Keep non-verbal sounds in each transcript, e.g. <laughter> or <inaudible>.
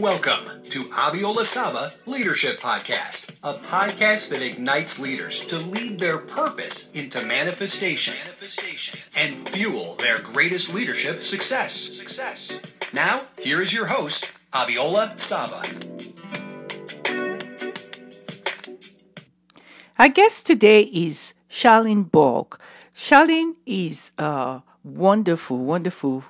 Welcome to Abiola Saba Leadership Podcast, a podcast that ignites leaders to lead their purpose into manifestation and fuel their greatest leadership success. Now, here is your host, Abiola Saba. Our guest today is Charlene Burke. Charlene is a wonderful, wonderful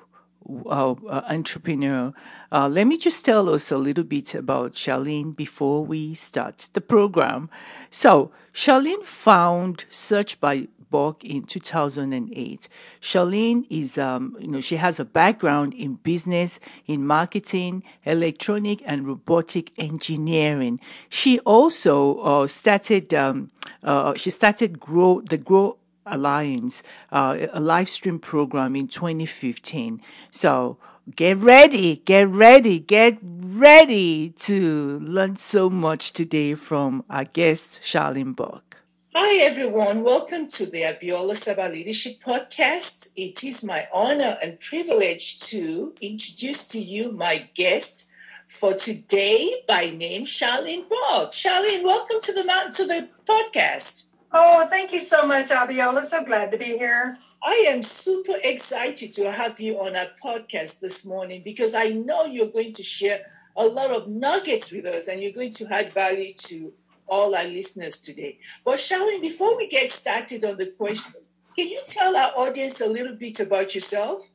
uh, entrepreneur. Uh, let me just tell us a little bit about Charlene before we start the program. So, Charlene found Search by Burke in 2008. Charlene is, um, you know, she has a background in business, in marketing, electronic and robotic engineering. She also uh, started, um, uh, she started grow the Grow Alliance, uh, a live stream program in 2015. So get ready, get ready, get ready to learn so much today from our guest, Charlene Burke. Hi, everyone. Welcome to the Abiola Saba Leadership Podcast. It is my honor and privilege to introduce to you my guest for today by name, Charlene Burke. Charlene, welcome to the to the podcast. Oh, thank you so much, Abiola. So glad to be here. I am super excited to have you on our podcast this morning because I know you're going to share a lot of nuggets with us and you're going to add value to all our listeners today. But Charlene, before we get started on the question, can you tell our audience a little bit about yourself?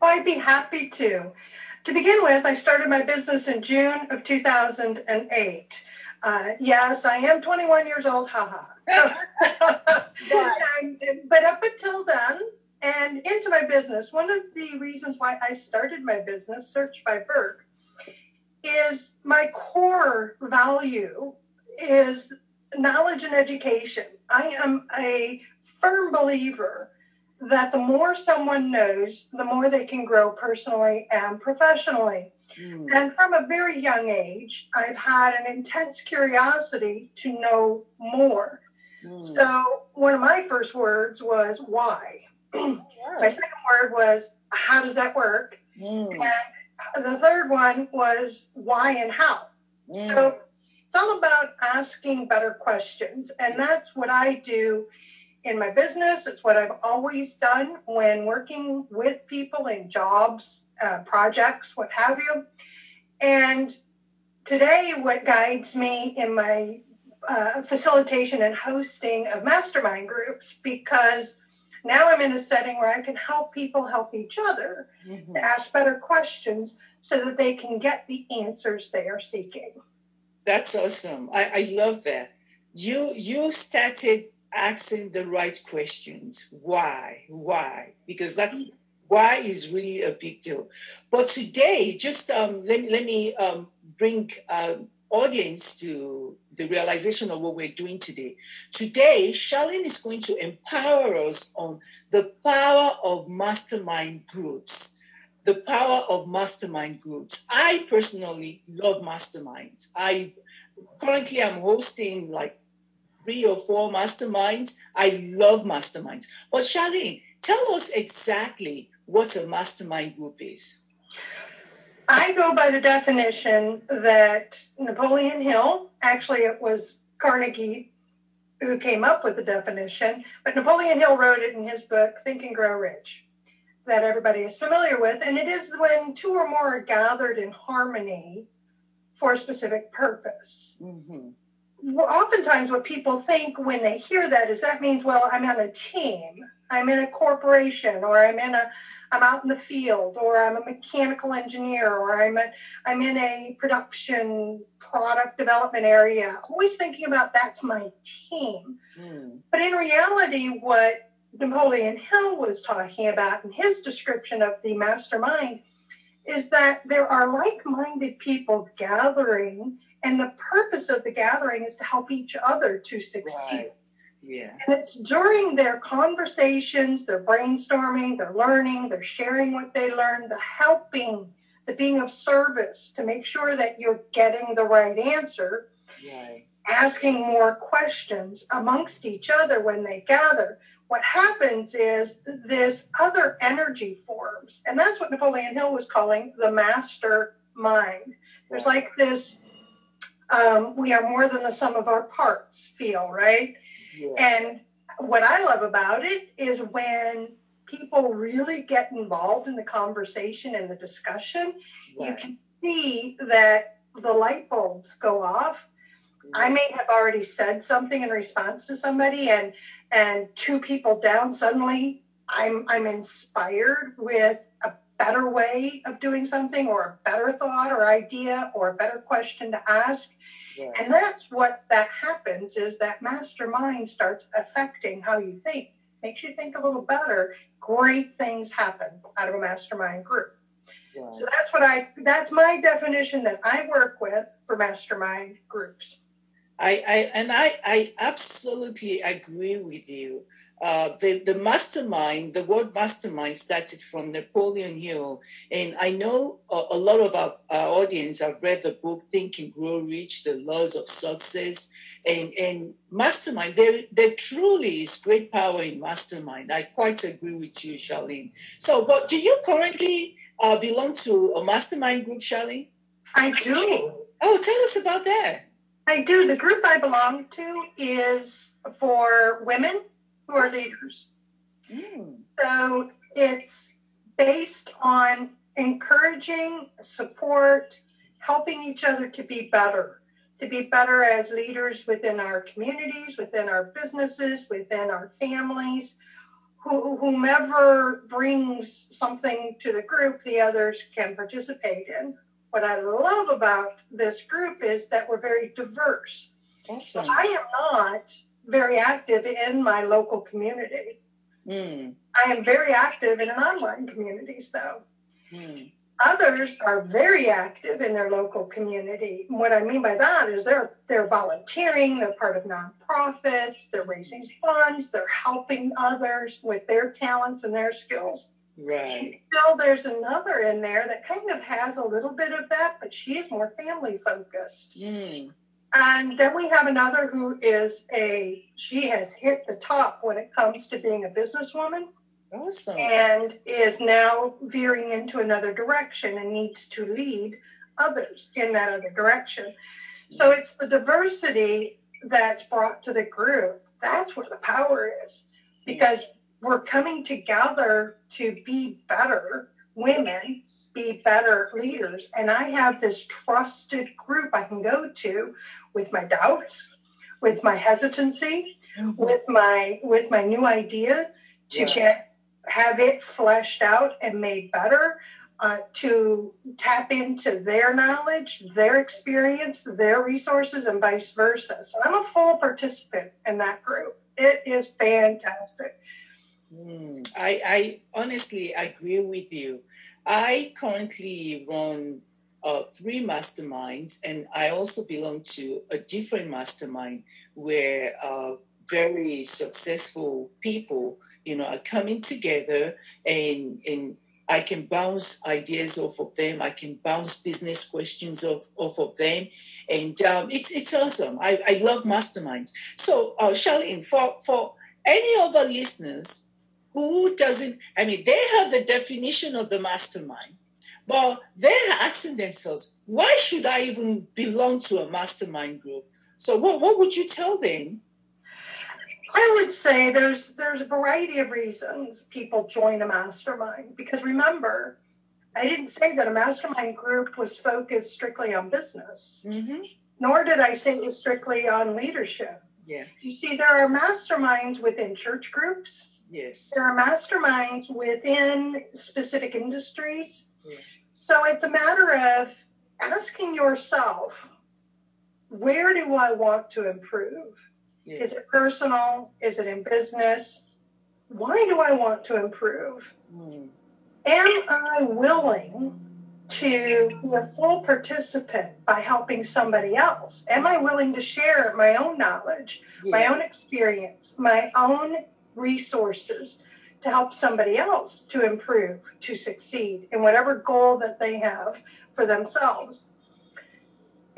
Oh, I'd be happy to. To begin with, I started my business in June of 2008. Uh, yes, I am 21 years old, haha. But up until then, and into my business, one of the reasons why I started my business, Search by Burke, is my core value is knowledge and education. I am a firm believer that the more someone knows, the more they can grow personally and professionally. Mm. And from a very young age, I've had an intense curiosity to know more. Mm. So one of my first words was why. My second word was how does that work? Mm. And the third one was why and how. Mm. So it's all about asking better questions. And that's what I do in my business. It's what I've always done when working with people in jobs, uh, projects, what have you. And today, what guides me in my uh, facilitation and hosting of mastermind groups because now I'm in a setting where I can help people help each other mm-hmm. to ask better questions so that they can get the answers they are seeking. That's awesome. I, I love that. You you started asking the right questions. Why? Why? Because that's why is really a big deal. But today, just um, let me let me um, bring um, audience to the realization of what we're doing today. Today, Charlene is going to empower us on the power of mastermind groups. The power of mastermind groups. I personally love masterminds. I currently am hosting like three or four masterminds. I love masterminds. But Charlene, tell us exactly what a mastermind group is. I go by the definition that Napoleon Hill, actually, it was Carnegie who came up with the definition, but Napoleon Hill wrote it in his book, Think and Grow Rich, that everybody is familiar with. And it is when two or more are gathered in harmony for a specific purpose. Mm-hmm. Well, oftentimes, what people think when they hear that is that means, well, I'm on a team, I'm in a corporation, or I'm in a I'm out in the field, or I'm a mechanical engineer, or I'm a, I'm in a production product development area. Always thinking about that's my team. Mm. But in reality, what Napoleon Hill was talking about in his description of the mastermind is that there are like-minded people gathering and the purpose of the gathering is to help each other to succeed. Right. Yeah. And it's during their conversations, their brainstorming, their learning, their sharing what they learned, the helping, the being of service to make sure that you're getting the right answer. Right. Asking more questions amongst each other when they gather. What happens is this other energy forms, and that's what Napoleon Hill was calling the master mind. There's like this um, we are more than the sum of our parts feel, right? Yeah. And what I love about it is when people really get involved in the conversation and the discussion, right. you can see that the light bulbs go off. I may have already said something in response to somebody and and two people down suddenly I'm I'm inspired with a better way of doing something or a better thought or idea or a better question to ask. Yeah. And that's what that happens is that mastermind starts affecting how you think. Makes you think a little better. Great things happen out of a mastermind group. Yeah. So that's what I that's my definition that I work with for mastermind groups. I, I and I, I absolutely agree with you. Uh, the, the mastermind, the word mastermind started from Napoleon Hill. And I know a, a lot of our, our, audience have read the book Think and Grow Rich, The Laws of Success. And, and mastermind, there, there truly is great power in mastermind. I quite agree with you, Charlene. So, but do you currently uh, belong to a mastermind group, Charlene? I do. Oh, tell us about that. I do. The group I belong to is for women who are leaders. Mm. So it's based on encouraging, support, helping each other to be better, to be better as leaders within our communities, within our businesses, within our families. whomever brings something to the group, the others can participate in what I love about this group is that we're very diverse. Awesome. I am not very active in my local community. Mm. I am very active in an online communities, though. Mm. Others are very active in their local community. What I mean by that is they're they're volunteering, they're part of nonprofits, they're raising funds, they're helping others with their talents and their skills. Right. Still, there's another in there that kind of has a little bit of that, but she's more family focused. Mm. And then we have another who is a, she has hit the top when it comes to being a businesswoman. Awesome. And is now veering into another direction and needs to lead others in that other direction. So it's the diversity that's brought to the group. That's where the power is. Because we're coming together to be better women, be better leaders. And I have this trusted group I can go to with my doubts, with my hesitancy, mm-hmm. with my with my new idea to yeah. get, have it fleshed out and made better. Uh, to tap into their knowledge, their experience, their resources, and vice versa. So I'm a full participant in that group. It is fantastic. Mm, I, I honestly agree with you. I currently run uh, three masterminds, and I also belong to a different mastermind where uh, very successful people, you know, are coming together and and I can bounce ideas off of them. I can bounce business questions off, off of them. And um, it's it's awesome. I, I love masterminds. So, uh, Charlene, for, for any of our listeners who doesn't, I mean, they have the definition of the mastermind, but they're asking themselves, why should I even belong to a mastermind group? So what, what would you tell them? I would say there's there's a variety of reasons people join a mastermind because remember, I didn't say that a mastermind group was focused strictly on business, mm-hmm. nor did I say it was strictly on leadership. Yeah. You see, there are masterminds within church groups. Yes. There are masterminds within specific industries. Yeah. So it's a matter of asking yourself, where do I want to improve? Yeah. Is it personal? Is it in business? Why do I want to improve? Mm. Am I willing to be a full participant by helping somebody else? Am I willing to share my own knowledge, yeah. my own experience, my own resources to help somebody else to improve, to succeed in whatever goal that they have for themselves.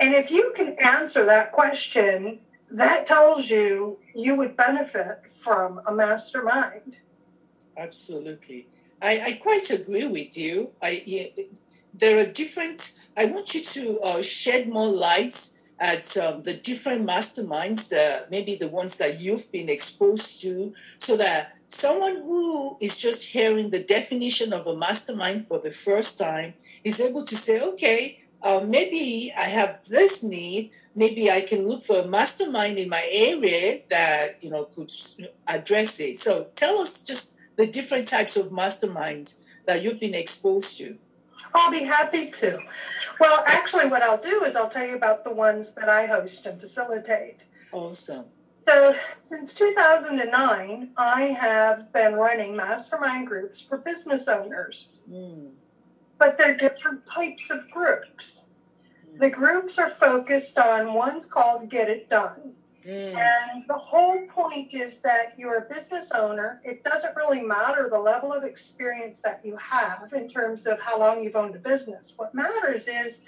And if you can answer that question, that tells you you would benefit from a mastermind. Absolutely. I, I quite agree with you. I, there are different. I want you to uh, shed more lights at um, the different masterminds, the maybe the ones that you've been exposed to, so that someone who is just hearing the definition of a mastermind for the first time is able to say, okay, uh, maybe I have this need. Maybe I can look for a mastermind in my area that you know could address it. So tell us just the different types of masterminds that you've been exposed to. I'll be happy to. Well, actually, what I'll do is I'll tell you about the ones that I host and facilitate. Awesome. So, since 2009, I have been running mastermind groups for business owners. Mm. But they're different types of groups. Mm. The groups are focused on one's called Get It Done. Mm. And the whole point is that you're a business owner. It doesn't really matter the level of experience that you have in terms of how long you've owned a business. What matters is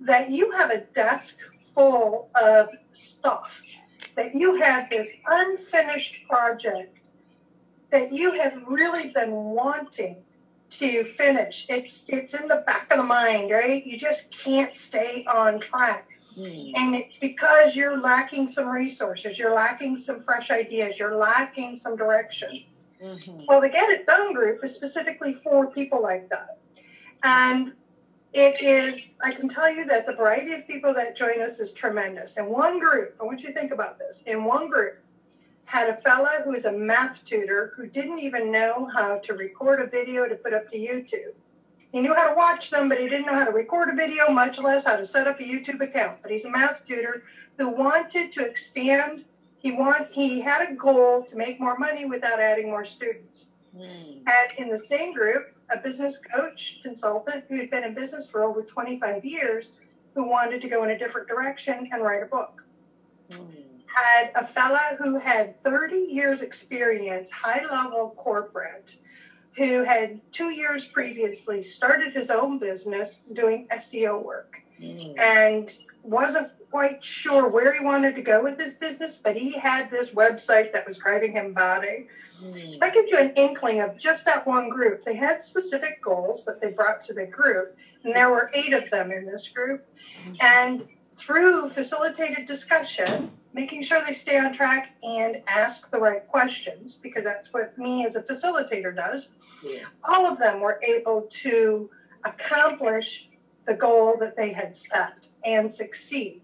that you have a desk full of stuff, that you have this unfinished project that you have really been wanting to finish. It's it's in the back of the mind, right? You just can't stay on track. Mm. And it's because you're lacking some resources, you're lacking some fresh ideas, you're lacking some direction. Mm-hmm. Well, the Get It Done group is specifically for people like that. And it is, I can tell you that the variety of people that join us is tremendous. And one group, I want you to think about this. In one group, had a fella who is a math tutor who didn't even know how to record a video to put up to YouTube. He knew how to watch them, but he didn't know how to record a video, much less how to set up a YouTube account. But he's a math tutor who wanted to expand. He want he had a goal to make more money without adding more students. Mm. And in the same group, a business coach consultant who had been in business for over 25 years, who wanted to go in a different direction and write a book. Mm. Had a fella who had 30 years experience, high level corporate, who had two years previously started his own business doing SEO work mm. and wasn't quite sure where he wanted to go with his business, but he had this website that was driving him batty. Mm. I give you an inkling of just that one group. They had specific goals that they brought to the group, and there were eight of them in this group. And through facilitated discussion, making sure they stay on track and ask the right questions, because that's what me as a facilitator does yeah. all of them were able to accomplish the goal that they had set and succeed.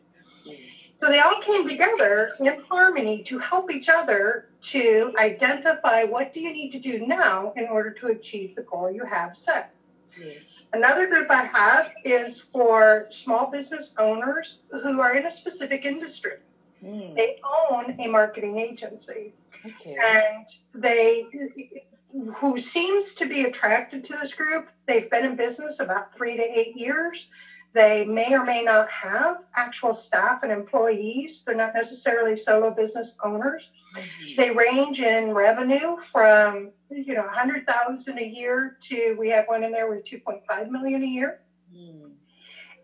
So they all came together in harmony to help each other to identify what do you need to do now in order to achieve the goal you have set. Yes. Another group I have is for small business owners who are in a specific industry. Mm. They own a marketing agency. Okay. And they who seems to be attracted to this group. They've been in business about three to eight years. They may or may not have actual staff and employees. They're not necessarily solo business owners. Mm-hmm. They range in revenue from you know 100,000 a year to we have one in there with 2.5 million a year. Mm.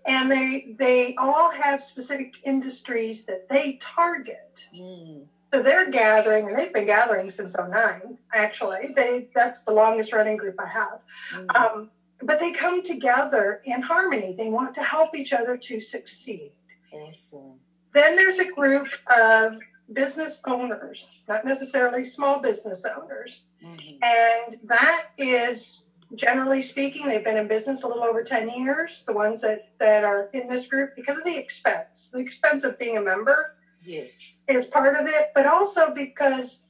And they they all have specific industries that they target. Mm. So they're gathering, and they've been gathering since 09, actually. They That's the longest running group I have. Mm-hmm. Um, but they come together in harmony. They want to help each other to succeed. Awesome. Then there's a group of business owners, not necessarily small business owners. Mm-hmm. And that is generally speaking, they've been in business a little over 10 years, the ones that, that are in this group, because of the expense. The expense of being a member yes is part of it but also because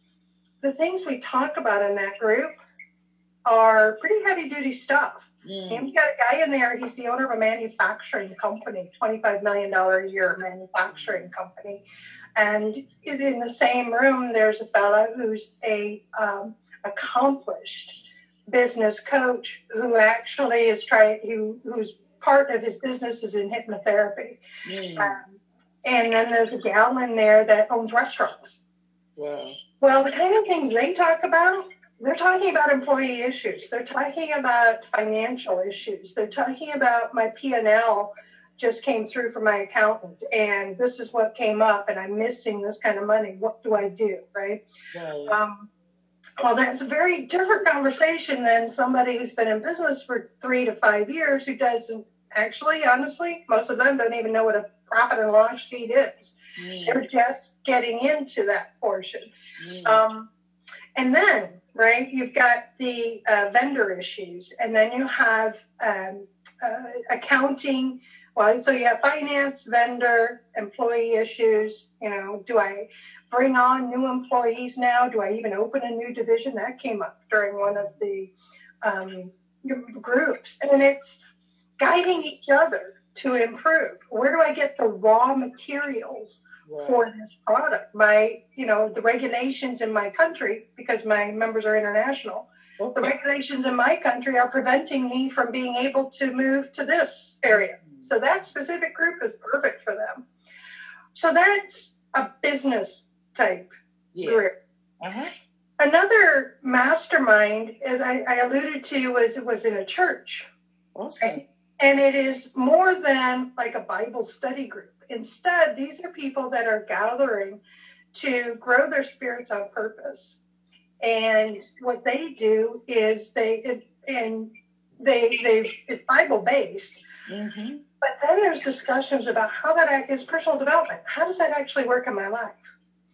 the things we talk about in that group are pretty heavy duty stuff mm. and you got a guy in there he's the owner of a manufacturing company 25 million dollar a year manufacturing company and in the same room there's a fellow who's a um, accomplished business coach who actually is trying who who's part of his business is in hypnotherapy mm. um, and then there's a gal in there that owns restaurants. Wow. Well, the kind of things they talk about, they're talking about employee issues. They're talking about financial issues. They're talking about my P&L just came through from my accountant and this is what came up and I'm missing this kind of money. What do I do? Right. Um, Well, that's a very different conversation than somebody who's been in business for three to five years who doesn't actually, honestly, most of them don't even know what a profit and loss sheet is. Mm. They're just getting into that portion. Mm. Um, and then, right, you've got the uh, vendor issues, and then you have um, uh, accounting. Well, so you have finance, vendor, employee issues. You know, do I bring on new employees now? Do I even open a new division? That came up during one of the um, groups. And it's guiding each other to improve. Where do I get the raw materials for this product? My, you know, the regulations in my country, because my members are international, okay. the regulations in my country are preventing me from being able to move to this area. So that specific group is perfect for them. So that's a business type yeah. group. Uh-huh. Another mastermind, as I, I, alluded to, was it was in a church. Awesome. And, and it is more than like a Bible study group. Instead, these are people that are gathering to grow their spirits on purpose. And what they do is they and they they it's Bible based. Mm-hmm. But then there's discussions about how that is personal development. How does that actually work in my life?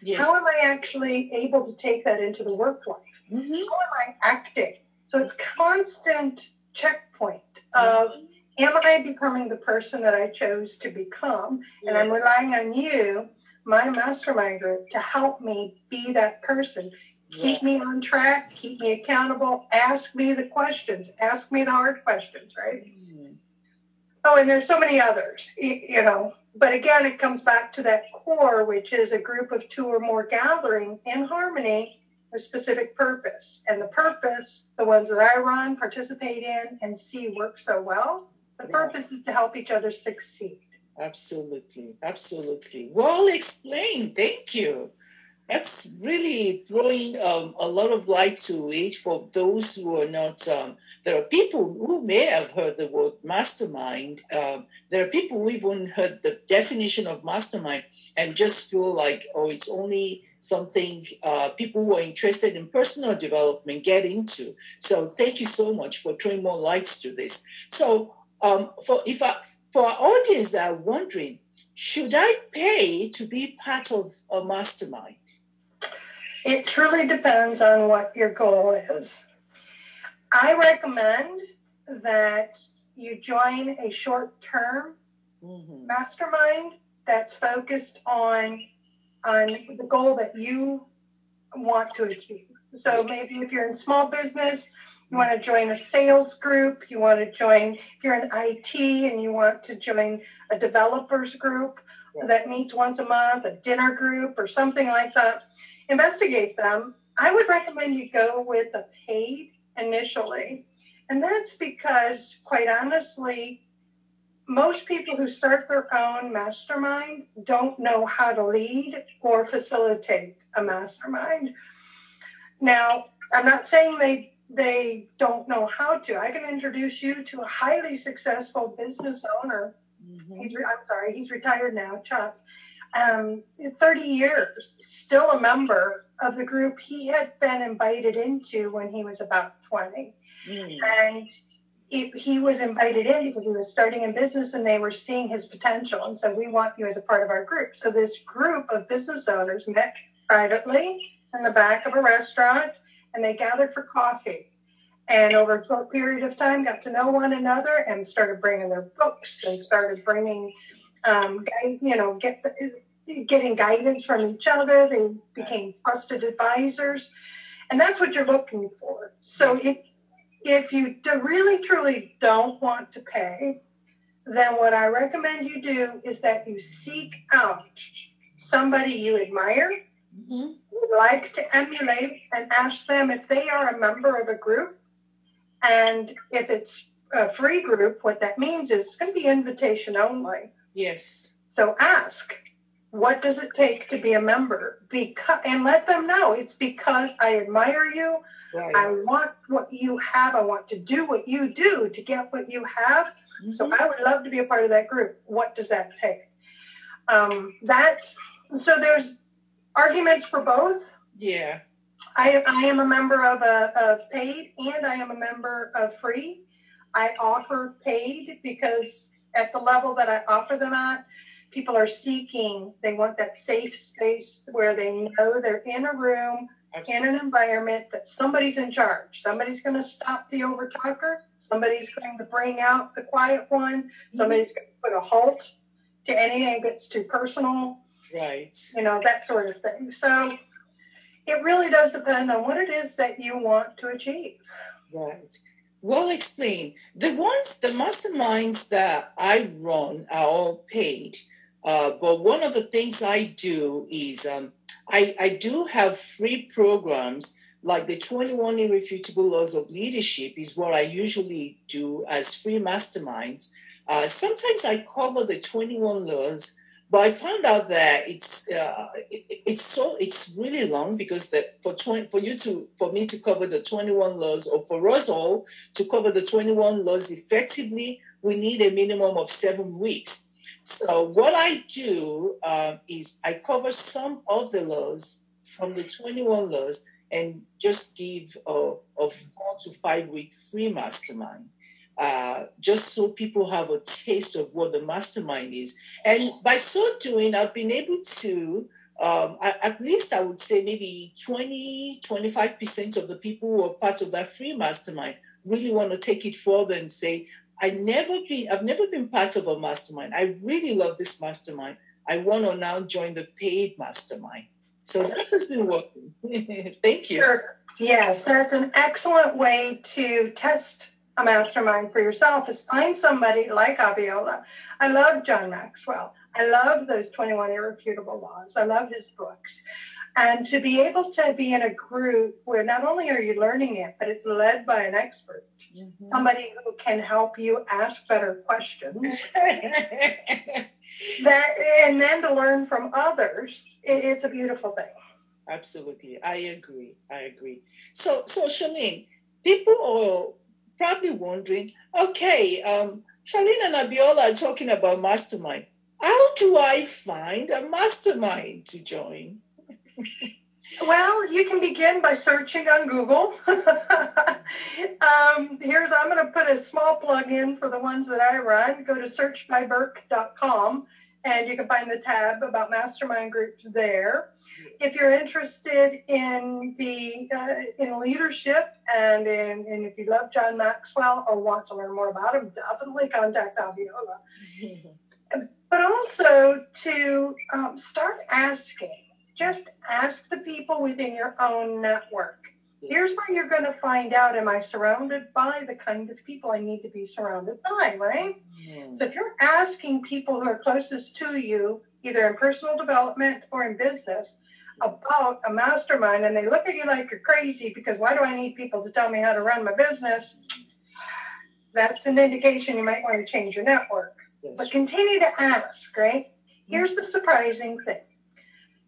Yes. How am I actually able to take that into the work life? Mm-hmm. How am I acting? So it's constant checkpoint of mm-hmm. Am I becoming the person that I chose to become? And I'm relying on you, my mastermind group, to help me be that person. Keep me on track, keep me accountable, ask me the questions, ask me the hard questions, right? Mm-hmm. Oh, and there's so many others, you know, but again, it comes back to that core, which is a group of two or more gathering in harmony a specific purpose. And the purpose, the ones that I run, participate in, and see work so well, the purpose is to help each other succeed. Absolutely. Absolutely. Well explained. Thank you. That's really throwing um, a lot of light to it for those who are not um, there are people who may have heard the word mastermind. Um, there are people who even heard the definition of mastermind and just feel like, oh, it's only something uh, people who are interested in personal development get into. So thank you so much for throwing more lights to this. So um, for if I, for our audience that are wondering, should I pay to be part of a mastermind? It truly depends on what your goal is. I recommend that you join a short term mm-hmm. mastermind that's focused on on the goal that you want to achieve. So maybe if you're in small business, you want to join a sales group, you want to join if you're in IT and you want to join a developers group yeah. that meets once a month, a dinner group or something like that. Investigate them. I would recommend you go with a paid initially. And that's because, quite honestly, most people who start their own mastermind don't know how to lead or facilitate a mastermind. Now, I'm not saying they they don't know how to. I can introduce you to a highly successful business owner. Mm-hmm. He's I'm sorry, he's retired now, Chuck. Um, 30 years, still a member of the group he had been invited into when he was about 20. Mm. And it, he was invited in because he was starting in business and they were seeing his potential and said, We want you as a part of our group. So this group of business owners met privately in the back of a restaurant and they gathered for coffee. And over a short period of time, got to know one another and started bringing their books and started bringing, um, you know, get the, getting guidance from each other. They became trusted advisors. And that's what you're looking for. So if, if you really truly don't want to pay, then what I recommend you do is that you seek out somebody you admire, mm-hmm. Like to emulate, and ask them if they are a member of a group. And if it's a free group, what that means is it's going to be invitation only. Yes. So ask what does it take to be a member because and let them know it's because i admire you right. i want what you have i want to do what you do to get what you have mm-hmm. so i would love to be a part of that group what does that take um, that's so there's arguments for both yeah I, I am a member of a of paid and I am a member of free. I offer paid because at the level that I offer them at, people are seeking, they want that safe space where they know they're in a room, Absolutely. in an environment that somebody's in charge. Somebody's going to stop the overtalker. Somebody's going to bring out the quiet one. Mm-hmm. Somebody's going to put a halt to anything that's too personal. Right. You know, that sort of thing. So it really does depend on what it is that you want to achieve. Right. Well explained. The ones, the masterminds that I run are all paid. Uh, but one of the things I do is um, I, I do have free programs like the 21 irrefutable laws of leadership is what I usually do as free masterminds. Uh, sometimes I cover the 21 laws, but I found out that it's uh, it, it's so it's really long because that for 20, for you to for me to cover the 21 laws or for us all to cover the 21 laws effectively, we need a minimum of seven weeks. So what I do um, is I cover some of the laws from the 21 laws and just give a, a four to five week free mastermind. Uh, just so people have a taste of what the mastermind is. And by so doing, I've been able to, um, at least I would say maybe 20, 25% of the people who are part of that free mastermind really want to take it further and say, I never been, I've never been part of a mastermind. I really love this mastermind. I want to now join the paid mastermind. So that has been working. <laughs> Thank you. Sure. Yes, that's an excellent way to test a mastermind for yourself is find somebody like Abiola. I love John Maxwell. I love those 21 irrefutable laws. I love his books. And to be able to be in a group where not only are you learning it, but it's led by an expert, mm-hmm. somebody who can help you ask better questions. <laughs> that and then to learn from others, it, it's a beautiful thing. Absolutely. I agree. I agree. So so Charlene, people are probably wondering, okay, um, Charlene and Abiola are talking about mastermind. How do I find a mastermind to join? <laughs> Well, you can begin by searching on Google. <laughs> um, here's, I'm going to put a small plug in for the ones that I run. Go to searchbyburke.com and you can find the tab about mastermind groups there. If you're interested in the uh, in leadership and in, and if you love John Maxwell or want to learn more about him, definitely contact Abiola. <laughs> but also to um, start asking just ask the people within your own network. Here's where you're going to find out am I surrounded by the kind of people I need to be surrounded by, right? Mm. So if you're asking people who are closest to you, either in personal development or in business, about a mastermind and they look at you like you're crazy because why do I need people to tell me how to run my business? That's an indication you might want to change your network. Yes. But continue to ask, right? Here's the surprising thing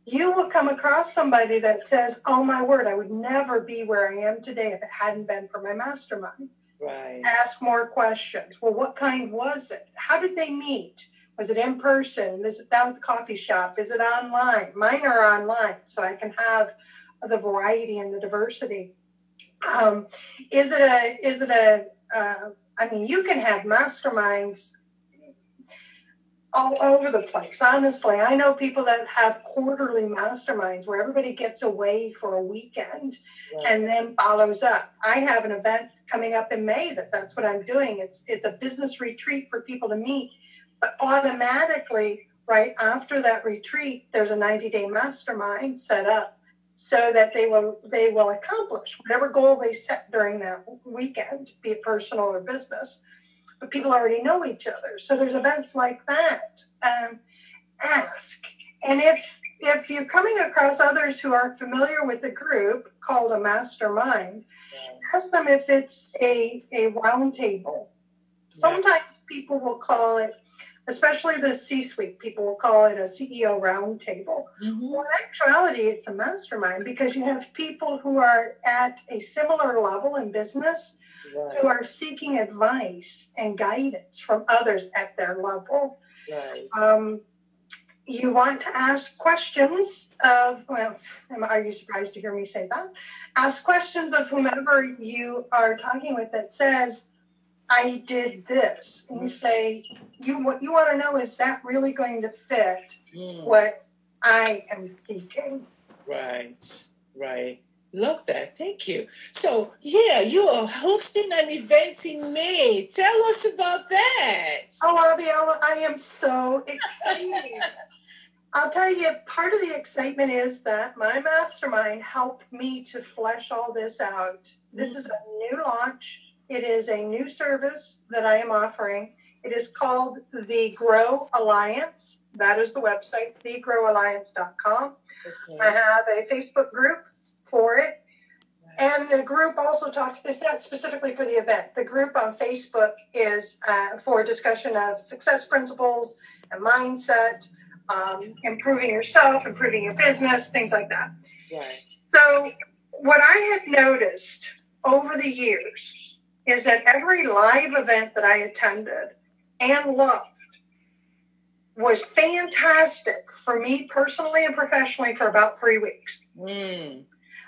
you will come across somebody that says, Oh my word, I would never be where I am today if it hadn't been for my mastermind. Right. Ask more questions. Well, what kind was it? How did they meet? Was it in person? Is it down at the coffee shop? Is it online? Mine are online, so I can have the variety and the diversity. Um, is it a? Is it a? Uh, I mean, you can have masterminds all over the place. Honestly, I know people that have quarterly masterminds where everybody gets away for a weekend right. and then follows up. I have an event coming up in May that that's what I'm doing. It's it's a business retreat for people to meet, but automatically right after that retreat, there's a 90 day mastermind set up so that they will they will accomplish whatever goal they set during that weekend, be it personal or business but people already know each other. So there's events like that. Um, ask. And if if you're coming across others who aren't familiar with the group called a mastermind, ask them if it's a, a roundtable. Sometimes people will call it, especially the C suite, people will call it a CEO roundtable. Mm-hmm. Well, in actuality, it's a mastermind because you have people who are at a similar level in business right. who are seeking advice and guidance from others at their level. Right. Um, you want to ask questions of, well, are you surprised to hear me say that? Ask questions of whomever you are talking with that says, I did this. And you say, you what you want to know is that really going to fit Mm. what I am seeking? Right, right. Love that. Thank you. So, yeah, you are hosting an event in May. Tell us about that. Oh, Abiola, I am so excited. <laughs> I'll tell you, part of the excitement is that my mastermind helped me to flesh all this out. This is a new launch. It is a new service that I am offering. It is called the Grow Alliance. That is the website, thegrowalliance.com. I have a Facebook group for it. And the group also talks, it's not specifically for the event. The group on Facebook is uh, for discussion of success principles and mindset, um, improving yourself, improving your business, things like that. Right. So, what I have noticed over the years is that every live event that I attended and loved was fantastic for me personally and professionally for about three weeks. Mm.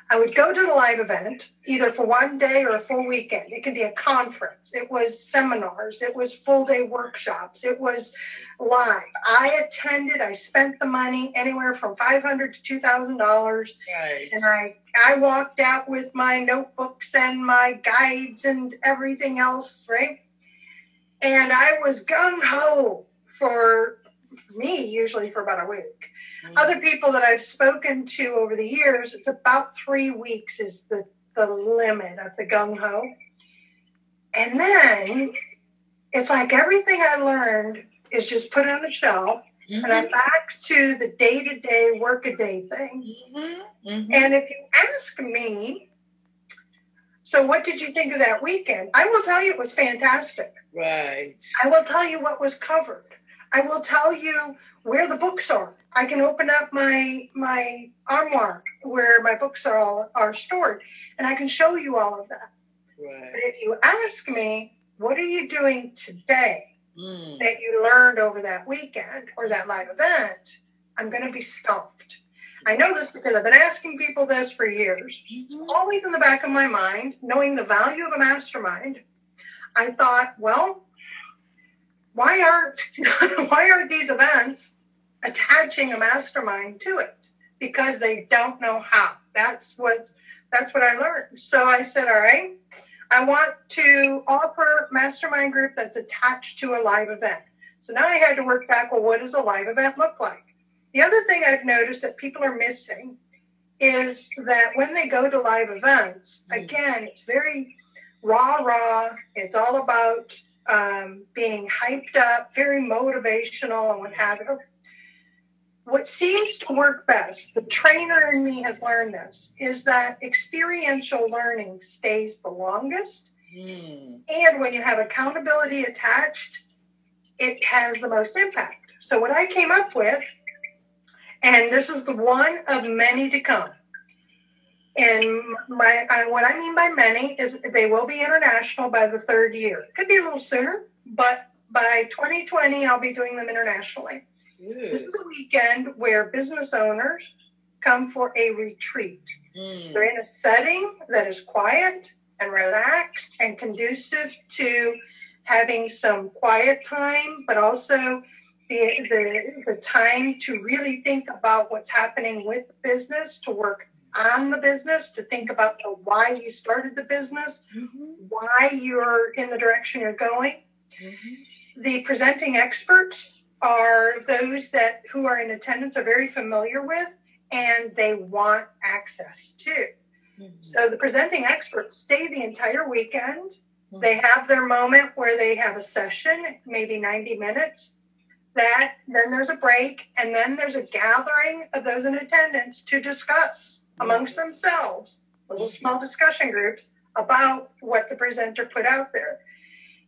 I would go to the live event either for one day or a full weekend. It could be a conference, it was seminars, it was full day workshops, it was live. I attended, I spent the money anywhere from $500 to $2,000. Right. And I, I walked out with my notebooks and my guides and everything else, right? And I was gung ho for, for me, usually for about a week. Mm. Other people that I've spoken to over the years, it's about three weeks is the, the limit of the gung ho. And then it's like everything I learned is just put on the shelf and I'm back to the day to day, work a day thing. Mhm, mhm. And if you ask me, so what did you think of that weekend? I will tell you it was fantastic. Right. I will tell you what was covered. I will tell you where the books are. I can open up my my armoire where my books are all are stored, and I can show you all of that. But if you ask me, what are you doing today Mm. that you learned over that weekend or that live event? I'm going to be stumped. I know this because I've been asking people this for years. Mhm. Always in the back of my mind, knowing the value of a mastermind, I thought, well, why aren't <laughs> why aren't these events attaching a mastermind to it? Because they don't know how. That's what's that's what I learned. So I said, all right, I want to offer mastermind group that's attached to a live event. So now I had to work back, well, what does a live event look like? The other thing I've noticed that people are missing is that when they go to live events, again, it's very raw, raw. It's all about um, being hyped up, very motivational, and what have you. What seems to work best, the trainer in me has learned this, is that experiential learning stays the longest. Mm. And when you have accountability attached, it has the most impact. So, what I came up with, and this is the one of many to come. And my, I, what I mean by many is they will be international by the third year. Could be a little sooner, but by 2020, I'll be doing them internationally. This is a weekend where business owners come for a retreat. Mm. They're in a setting that is quiet and relaxed and conducive to having some quiet time, but also the, the, the time to really think about what's happening with the business, to work on the business, to think about the why you started the business, Mhm, why you're in the direction you're going. mhm. The presenting experts are those that who are in attendance are very familiar with and they want access to. Mhm. So the presenting experts stay the entire weekend. They have their moment where they have a session, maybe 90 minutes. That then there's a break, and then there's a gathering of those in attendance to discuss amongst themselves, little small discussion groups about what the presenter put out there.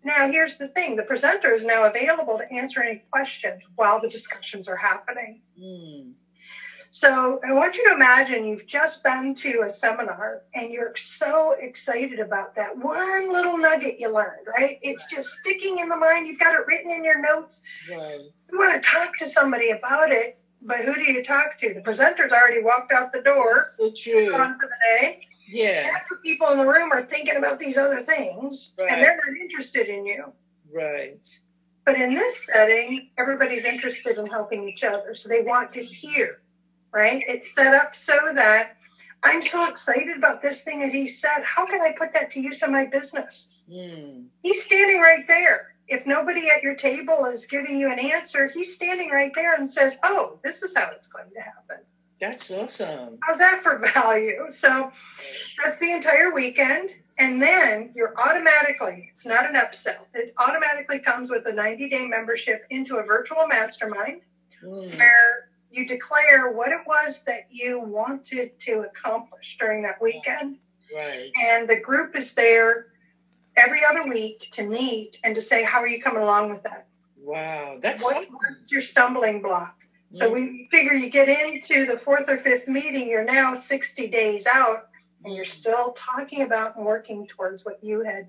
Now, here's the thing the presenter is now available to answer any questions while the discussions are happening. Mm. So I want you to imagine you've just been to a seminar and you're so excited about that one little nugget you learned, right? It's just sticking in the mind. You've got it written in your notes. Right. You want to talk to somebody about it, but who do you talk to? The presenter's already walked out the door, So true. gone for the day. Yeah. Half the people in the room are thinking about these other things Right. and they're not interested in you. Right. But in this setting, everybody's interested in helping each other. So they want to hear, right? It's set up so that I'm so excited about this thing that he said. How can I put that to use in my business? Mm. He's standing right there. If nobody at your table is giving you an answer, he's standing right there and says, Oh, this is how it's going to happen. That's awesome. How's that for value? So that's the entire weekend. And then you're automatically, it's not an upsell, it automatically comes with a 90 day membership into a virtual mastermind Mm. where you declare what it was that you wanted to accomplish during that weekend. Right. And the group is there every other week to meet and to say, How are you coming along with that? Wow. That's What, awesome. what's your stumbling block? So we figure you get into the fourth or fifth meeting, you're now 60 days out, and you're still talking about and working towards what you had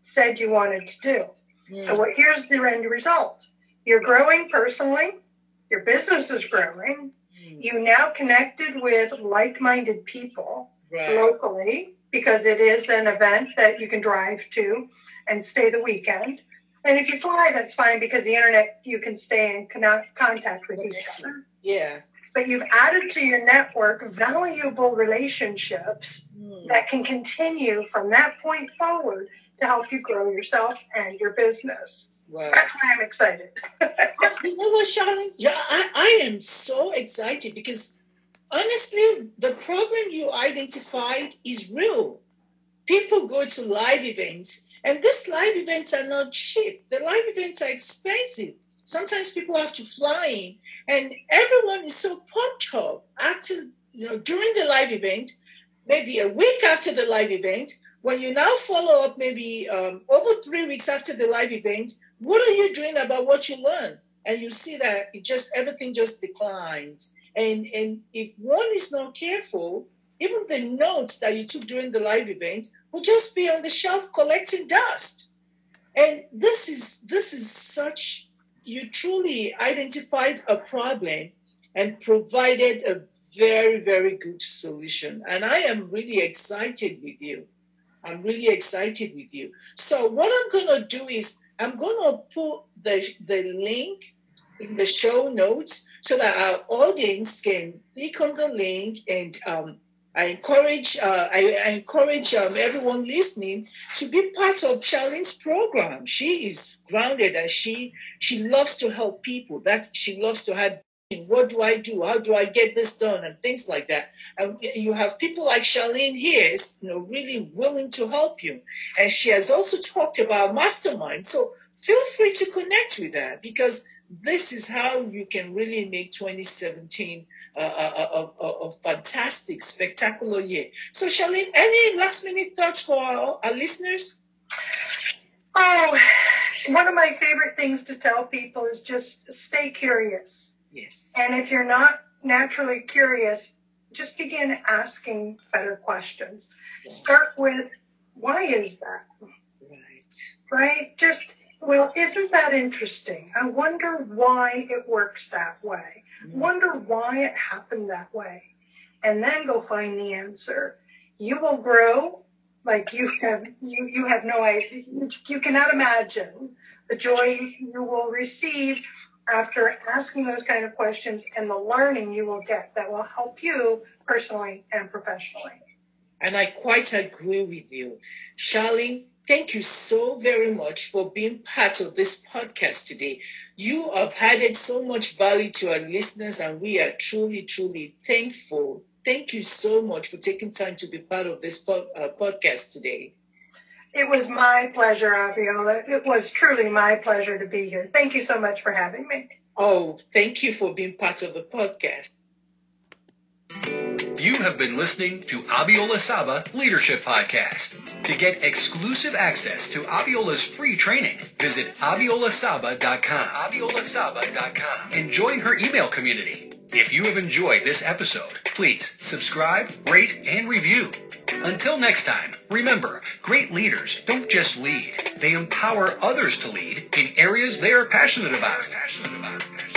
said you wanted to do. Mm. So what here's the end result. You're growing personally, your business is growing, Mm. you now connected with like-minded people Right. locally because it is an event that you can drive to and stay the weekend. And if you fly, that's fine because the internet you can stay in contact with each other. Yeah. But you've added to your network valuable relationships Mm. that can continue from that point forward to help you grow yourself and your business. Wow. That's why I'm excited. <laughs> You know what, Charlene? Yeah, I, I am so excited because honestly, the problem you identified is real. People go to live events, and these live events are not cheap. The live events are expensive. Sometimes people have to fly in, and everyone is so pumped up after, you know, during the live event, maybe a week after the live event. When you now follow up, maybe um, over three weeks after the live event, what are you doing about what you learned? and you see that it just everything just declines and and if one is not careful even the notes that you took during the live event will just be on the shelf collecting dust. And this is this is such you truly identified a problem and provided a very very good solution. And i am really excited with you. I'm really excited with you. So what i'm to do is I'm to put the, the link in the show notes so that our audience can click on the link and um, I encourage uh, I, I encourage um, everyone listening to be part of Charlene's program. She is grounded and she she loves to help people. That's she loves to have what do I do? How do I get this done? And things like that. And you have people like Charlene here, is, you know, really willing to help you. And she has also talked about mastermind. So feel free to connect with that because this is how you can really make 2017 a, a, a, fantastic, spectacular year. So, Charlene, any last minute thoughts for our, our listeners? Oh, one of my favorite things to tell people is just stay curious. Yes. And if you're not naturally curious, just begin asking better questions. Start with, why is that? Right. Right? Just, well, isn't that interesting? I wonder why it works that way. Wonder why it happened that way. And then go find the answer. You will grow like you have, you, you have no idea. You cannot imagine the joy you will receive after asking those kind of questions and the learning you will get that will help you personally and professionally. And I quite agree with you. Charlene, thank you so very much for being part of this podcast today. You have added so much value to our listeners, and we are truly, truly thankful. Thank you so much for taking time to be part of this po- uh, podcast today. It was my pleasure, Abiola. It was truly my pleasure to be here. Thank you so much for having me. Oh, thank you for being part of the podcast. You have been listening to Abiola Saba Leadership Podcast. To get exclusive access to Abiola's free training, visit abiolasaba.com. abiolasaba.com and join her email community. If you have enjoyed this episode, please subscribe, rate, and review. Until next time, remember, great leaders don't just lead, they empower others to lead in areas they are passionate about. Passionate about.